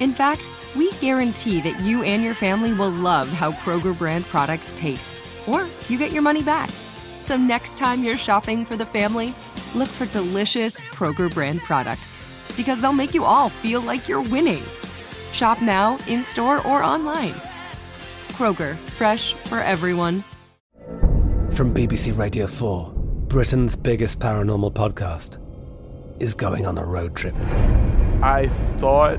In fact, we guarantee that you and your family will love how Kroger brand products taste, or you get your money back. So next time you're shopping for the family, look for delicious Kroger brand products because they'll make you all feel like you're winning. Shop now, in store, or online. Kroger, fresh for everyone. From BBC Radio 4, Britain's biggest paranormal podcast is going on a road trip. I thought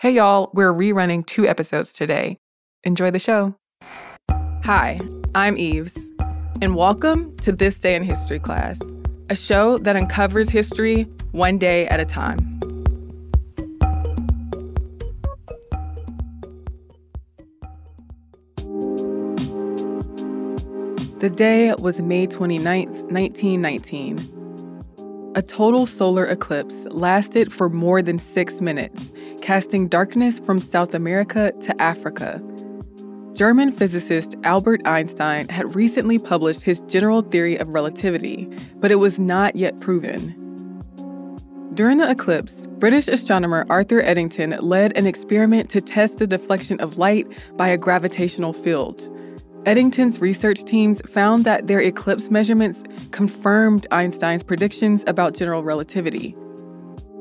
Hey y'all, we're rerunning two episodes today. Enjoy the show. Hi, I'm Eves, and welcome to This Day in History class, a show that uncovers history one day at a time. The day was May 29th, 1919. A total solar eclipse lasted for more than six minutes casting darkness from South America to Africa. German physicist Albert Einstein had recently published his general theory of relativity, but it was not yet proven. During the eclipse, British astronomer Arthur Eddington led an experiment to test the deflection of light by a gravitational field. Eddington's research teams found that their eclipse measurements confirmed Einstein's predictions about general relativity.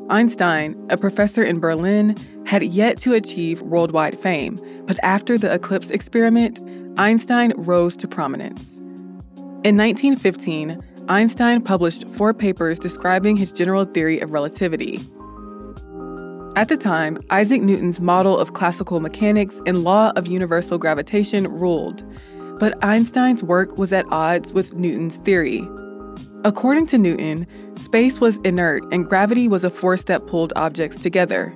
Einstein, a professor in Berlin, had yet to achieve worldwide fame, but after the eclipse experiment, Einstein rose to prominence. In 1915, Einstein published four papers describing his general theory of relativity. At the time, Isaac Newton's model of classical mechanics and law of universal gravitation ruled, but Einstein's work was at odds with Newton's theory. According to Newton, space was inert and gravity was a force that pulled objects together.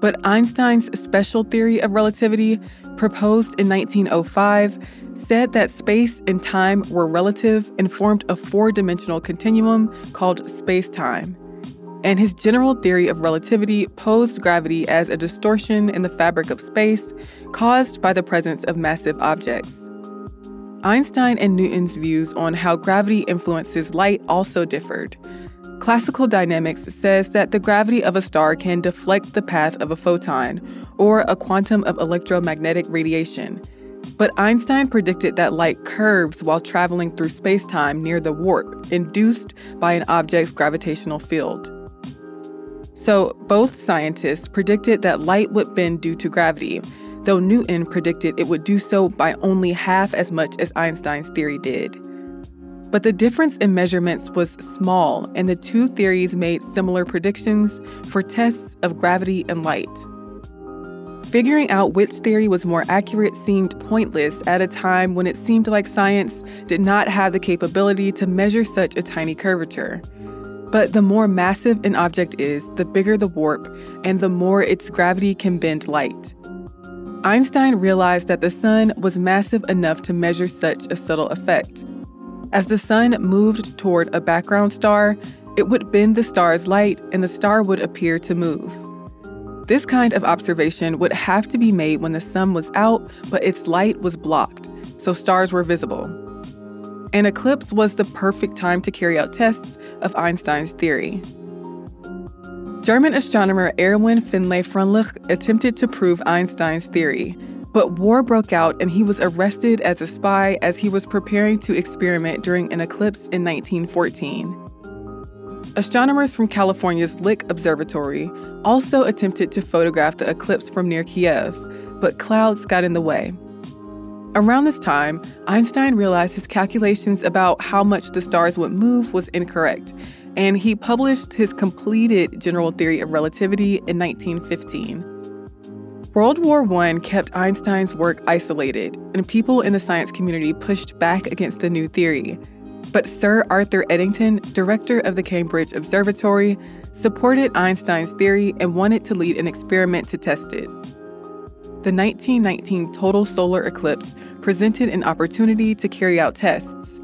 But Einstein's special theory of relativity, proposed in 1905, said that space and time were relative and formed a four dimensional continuum called space time. And his general theory of relativity posed gravity as a distortion in the fabric of space caused by the presence of massive objects. Einstein and Newton's views on how gravity influences light also differed. Classical dynamics says that the gravity of a star can deflect the path of a photon, or a quantum of electromagnetic radiation. But Einstein predicted that light curves while traveling through spacetime near the warp induced by an object's gravitational field. So, both scientists predicted that light would bend due to gravity, though Newton predicted it would do so by only half as much as Einstein's theory did. But the difference in measurements was small, and the two theories made similar predictions for tests of gravity and light. Figuring out which theory was more accurate seemed pointless at a time when it seemed like science did not have the capability to measure such a tiny curvature. But the more massive an object is, the bigger the warp, and the more its gravity can bend light. Einstein realized that the sun was massive enough to measure such a subtle effect. As the sun moved toward a background star, it would bend the star's light and the star would appear to move. This kind of observation would have to be made when the sun was out, but its light was blocked, so stars were visible. An eclipse was the perfect time to carry out tests of Einstein's theory. German astronomer Erwin Finlay Freundlich attempted to prove Einstein's theory, but war broke out and he was arrested as a spy as he was preparing to experiment during an eclipse in 1914. Astronomers from California's Lick Observatory also attempted to photograph the eclipse from near Kiev, but clouds got in the way. Around this time, Einstein realized his calculations about how much the stars would move was incorrect and he published his completed general theory of relativity in 1915. World War I kept Einstein's work isolated, and people in the science community pushed back against the new theory. But Sir Arthur Eddington, director of the Cambridge Observatory, supported Einstein's theory and wanted to lead an experiment to test it. The 1919 total solar eclipse presented an opportunity to carry out tests.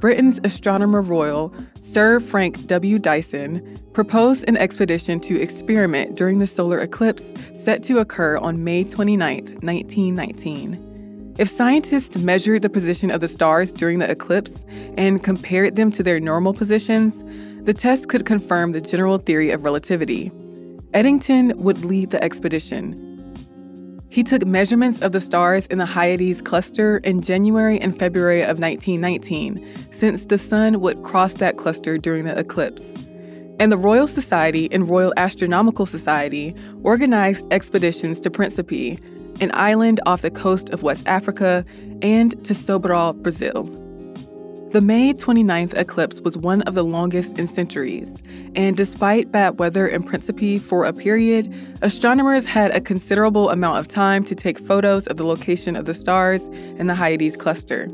Britain's Astronomer Royal, Sir Frank W. Dyson proposed an expedition to experiment during the solar eclipse set to occur on May 29, 1919. If scientists measured the position of the stars during the eclipse and compared them to their normal positions, the test could confirm the general theory of relativity. Eddington would lead the expedition. He took measurements of the stars in the Hyades cluster in January and February of 1919, since the sun would cross that cluster during the eclipse. And the Royal Society and Royal Astronomical Society organized expeditions to Principe, an island off the coast of West Africa, and to Sobral, Brazil. The May 29th eclipse was one of the longest in centuries, and despite bad weather in Principe for a period, astronomers had a considerable amount of time to take photos of the location of the stars in the Hyades cluster.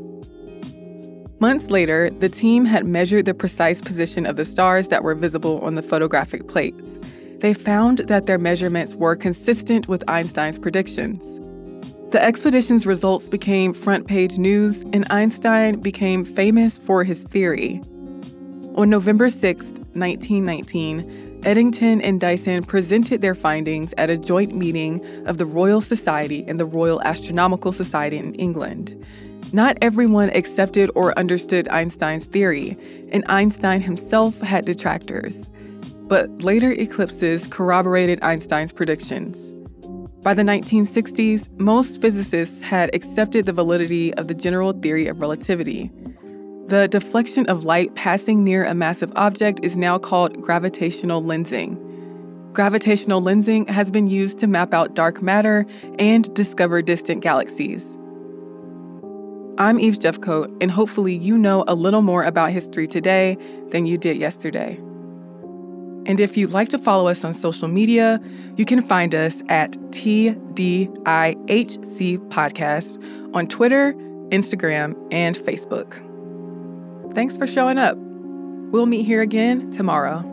Months later, the team had measured the precise position of the stars that were visible on the photographic plates. They found that their measurements were consistent with Einstein's predictions. The expedition's results became front page news, and Einstein became famous for his theory. On November 6, 1919, Eddington and Dyson presented their findings at a joint meeting of the Royal Society and the Royal Astronomical Society in England. Not everyone accepted or understood Einstein's theory, and Einstein himself had detractors. But later eclipses corroborated Einstein's predictions. By the 1960s, most physicists had accepted the validity of the general theory of relativity. The deflection of light passing near a massive object is now called gravitational lensing. Gravitational lensing has been used to map out dark matter and discover distant galaxies. I'm Eve Jeffcoat, and hopefully, you know a little more about history today than you did yesterday. And if you'd like to follow us on social media, you can find us at TDIHC Podcast on Twitter, Instagram, and Facebook. Thanks for showing up. We'll meet here again tomorrow.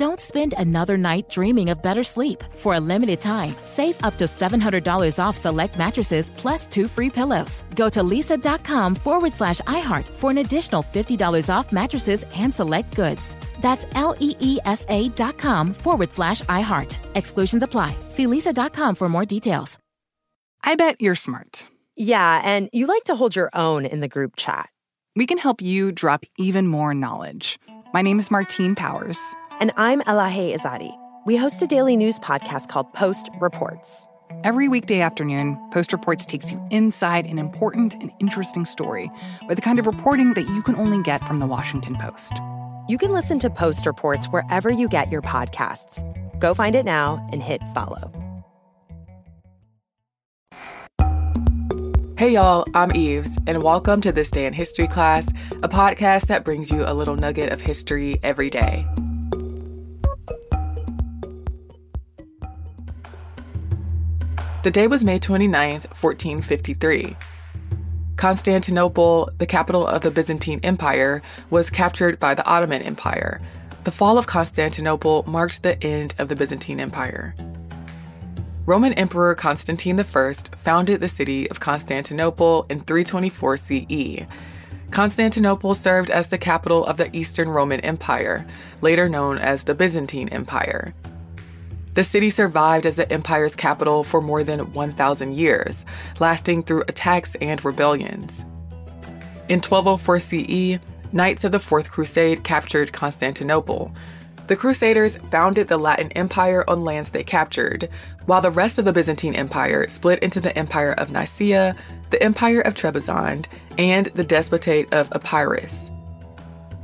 Don't spend another night dreaming of better sleep. For a limited time, save up to $700 off select mattresses plus two free pillows. Go to leesa.com forward slash iHeart for an additional $50 off mattresses and select goods. That's L E E S A dot com forward slash iHeart. Exclusions apply. See leesa.com for more details. I bet you're smart. Yeah, and you like to hold your own in the group chat. We can help you drop even more knowledge. My name is Martine Powers. And I'm Elahe Izadi. We host a daily news podcast called Post Reports. Every weekday afternoon, Post Reports takes you inside an important and interesting story with the kind of reporting that you can only get from the Washington Post. You can listen to Post Reports wherever you get your podcasts. Go find it now and hit follow. Hey y'all, I'm Eves, and welcome to This Day in History class, a podcast that brings you a little nugget of history every day. The day was May 29th, 1453. Constantinople, the capital of the Byzantine Empire, was captured by the Ottoman Empire. The fall of Constantinople marked the end of the Byzantine Empire. Roman Emperor Constantine I founded the city of Constantinople in 324 CE. Constantinople served as the capital of the Eastern Roman Empire, later known as the Byzantine Empire. The city survived as the empire's capital for more than 1,000 years, lasting through attacks and rebellions. In 1204 CE, Knights of the Fourth Crusade captured Constantinople. The Crusaders founded the Latin Empire on lands they captured, while the rest of the Byzantine Empire split into the Empire of Nicaea, the Empire of Trebizond, and the Despotate of Epirus.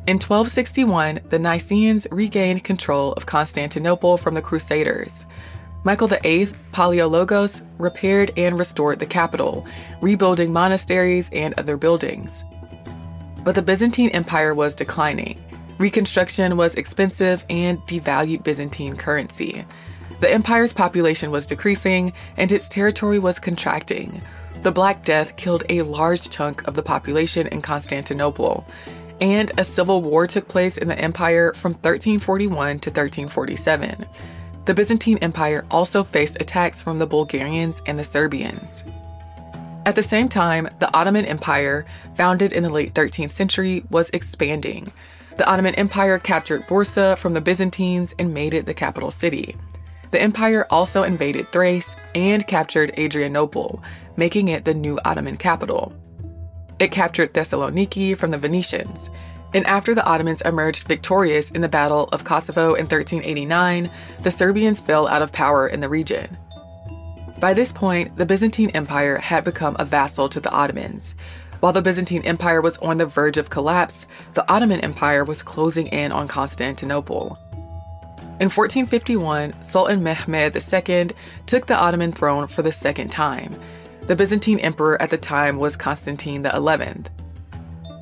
In 1261, the Nicaeans regained control of Constantinople from the Crusaders. Michael VIII, Palaiologos, repaired and restored the capital, rebuilding monasteries and other buildings. But the Byzantine Empire was declining. Reconstruction was expensive and devalued Byzantine currency. The empire's population was decreasing and its territory was contracting. The Black Death killed a large chunk of the population in Constantinople, and a civil war took place in the empire from 1341 to 1347. The Byzantine Empire also faced attacks from the Bulgarians and the Serbians. At the same time, the Ottoman Empire, founded in the late 13th century, was expanding. The Ottoman Empire captured Bursa from the Byzantines and made it the capital city. The empire also invaded Thrace and captured Adrianople, making it the new Ottoman capital. It captured Thessaloniki from the Venetians. And after the Ottomans emerged victorious in the Battle of Kosovo in 1389, the Serbians fell out of power in the region. By this point, the Byzantine Empire had become a vassal to the Ottomans. While the Byzantine Empire was on the verge of collapse, the Ottoman Empire was closing in on Constantinople. In 1451, Sultan Mehmed II took the Ottoman throne for the second time, the Byzantine emperor at the time was Constantine XI.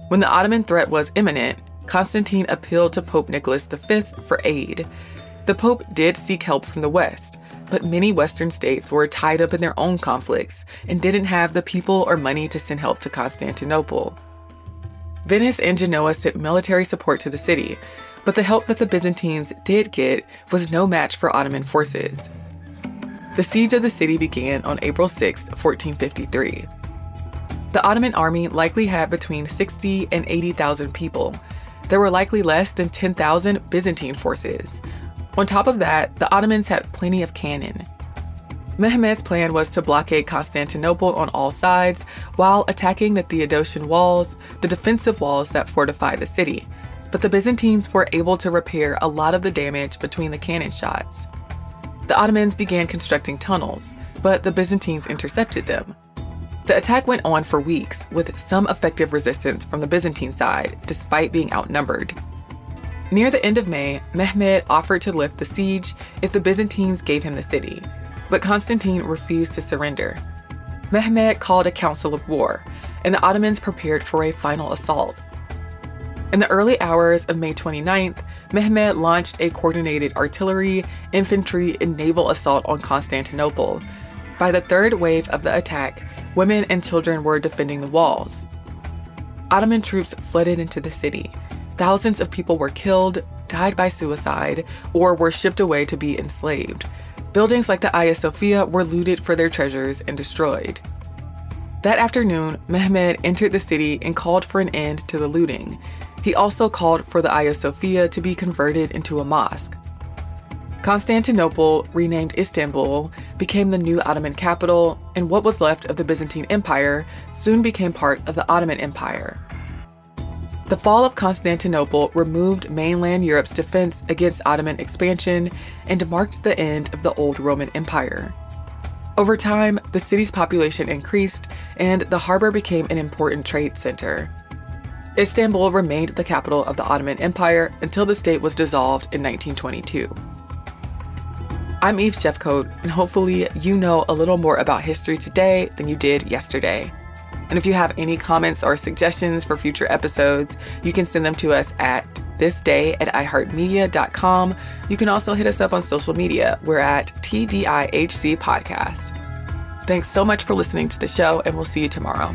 When the Ottoman threat was imminent, Constantine appealed to Pope Nicholas V for aid. The Pope did seek help from the West, but many Western states were tied up in their own conflicts and didn't have the people or money to send help to Constantinople. Venice and Genoa sent military support to the city, but the help that the Byzantines did get was no match for Ottoman forces. The siege of the city began on April 6, 1453. The Ottoman army likely had between 60 and 80,000 people. There were likely less than 10,000 Byzantine forces. On top of that, the Ottomans had plenty of cannon. Mehmed's plan was to blockade Constantinople on all sides while attacking the Theodosian walls, the defensive walls that fortified the city. But the Byzantines were able to repair a lot of the damage between the cannon shots. The Ottomans began constructing tunnels, but the Byzantines intercepted them. The attack went on for weeks, with some effective resistance from the Byzantine side, despite being outnumbered. Near the end of May, Mehmed offered to lift the siege if the Byzantines gave him the city, but Constantine refused to surrender. Mehmed called a council of war, and the Ottomans prepared for a final assault. In the early hours of May 29th, Mehmed launched a coordinated artillery, infantry, and naval assault on Constantinople. By the third wave of the attack, women and children were defending the walls. Ottoman troops flooded into the city. Thousands of people were killed, died by suicide, or were shipped away to be enslaved. Buildings like the Hagia Sophia were looted for their treasures and destroyed. That afternoon, Mehmed entered the city and called for an end to the looting. He also called for the Hagia Sophia to be converted into a mosque. Constantinople, renamed Istanbul, became the new Ottoman capital, and what was left of the Byzantine Empire soon became part of the Ottoman Empire. The fall of Constantinople removed mainland Europe's defense against Ottoman expansion and marked the end of the old Roman Empire. Over time, the city's population increased and the harbor became an important trade center. Istanbul remained the capital of the Ottoman Empire until the state was dissolved in 1922. I'm Eve Jeffcoat, and hopefully, you know a little more about history today than you did yesterday. And if you have any comments or suggestions for future episodes, you can send them to us at thisday at iheartmedia.com. You can also hit us up on social media. We're at TDIHC Podcast. Thanks so much for listening to the show, and we'll see you tomorrow.